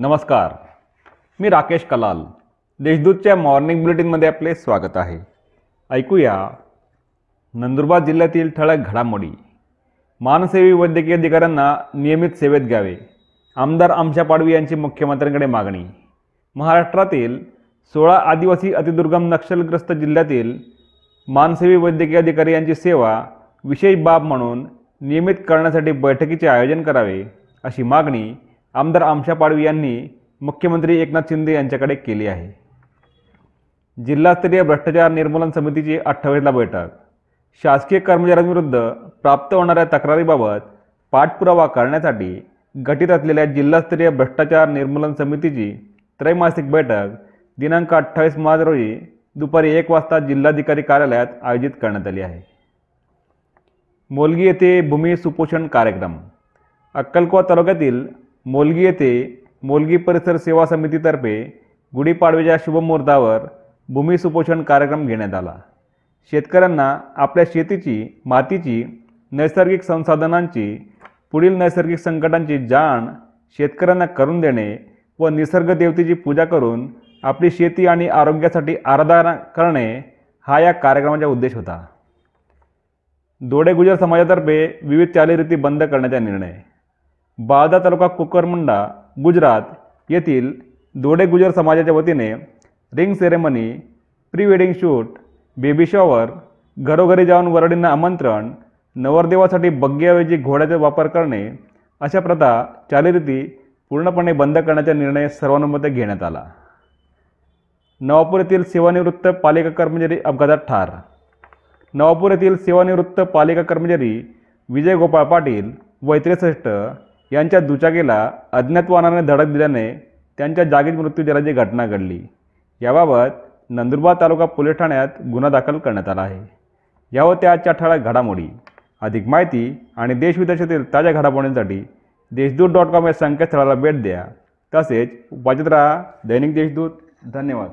नमस्कार. मी राकेश कलाल. देशदूतच्या मॉर्निंग बुलेटिनमध्ये आपले स्वागत आहे. ऐकूया नंदुरबार जिल्ह्यातील ठळक घडामोडी. मानसेवी वैद्यकीय अधिकाऱ्यांना नियमित सेवेत घ्यावे. आमदार आमशा पाडवी यांची मुख्यमंत्र्यांकडे मागणी. महाराष्ट्रातील सोळा आदिवासी अतिदुर्गम नक्षलग्रस्त जिल्ह्यातील मानसेवी वैद्यकीय अधिकारी यांची सेवा विशेष बाब म्हणून नियमित करण्यासाठी बैठकीचे आयोजन करावे अशी मागणी आमदार आमशा पाडवी यांनी मुख्यमंत्री एकनाथ शिंदे यांच्याकडे केली आहे. जिल्हास्तरीय भ्रष्टाचार निर्मूलन समितीची अठ्ठावीसला बैठक. शासकीय कर्मचाऱ्यांविरुद्ध प्राप्त होणाऱ्या तक्रारीबाबत पाठपुरावा करण्यासाठी गठीत असलेल्या जिल्हास्तरीय भ्रष्टाचार निर्मूलन समितीची त्रैमासिक बैठक दिनांक अठ्ठावीस मार्च रोजी दुपारी एक वाजता जिल्हाधिकारी कार्यालयात आयोजित करण्यात आली आहे. मोलगी येथे भूमी सुपोषण कार्यक्रम. अक्कलकोवा तालुक्यातील मोलगी येथे मोलगी परिसर सेवा समितीतर्फे गुढीपाडव्याच्या शुभमुहूर्तावर भूमी सुपोषण कार्यक्रम घेण्यात आला. शेतकऱ्यांना आपल्या शेतीची मातीची नैसर्गिक संसाधनांची पुढील नैसर्गिक संकटांची जाण शेतकऱ्यांना करून देणे व निसर्ग देवतेची पूजा करून आपली शेती आणि आरोग्यासाठी आराधना करणे हा या कार्यक्रमाचा उद्देश होता. दोडे गुजर समाजातर्फे विविध चालीरीती बंद करण्याचा निर्णय बाळदा तालुका कुकरमुंडा गुजरात येथील दोडे गुजर समाजाच्या वतीने ring ceremony pre wedding shoot baby shower घरोघरी जाऊन वरडींना आमंत्रण नवरदेवासाठी बग्ग्याऐवजी घोड्याचा वापर करणे अशा प्रथा चालीरीती पूर्णपणे बंद करण्याचा निर्णय सर्वानुमते घेण्यात आला. नवापूर येथील सेवानिवृत्त पालिका कर्मचारी अपघातात ठार. नवापूर येथील सेवानिवृत्त पालिका कर्मचारी विजय गोपाळ पाटील वैत्रेसष्ट यांच्या दुचाकीला अज्ञात वाहनाने धडक दिल्याने त्यांच्या जागीच मृत्यू झाल्याची घटना घडली याबाबत नंदुरबार तालुका पोलीस ठाण्यात गुन्हा दाखल करण्यात आला आहे. यावर त्या आजच्या ठळक घडामोडी. अधिक माहिती आणि देशविदेशातील ताज्या घडामोडींसाठी देशदूत डॉट कॉम या संकेतस्थळाला भेट द्या. तसेच वाचत राहा दैनिक देशदूत. धन्यवाद.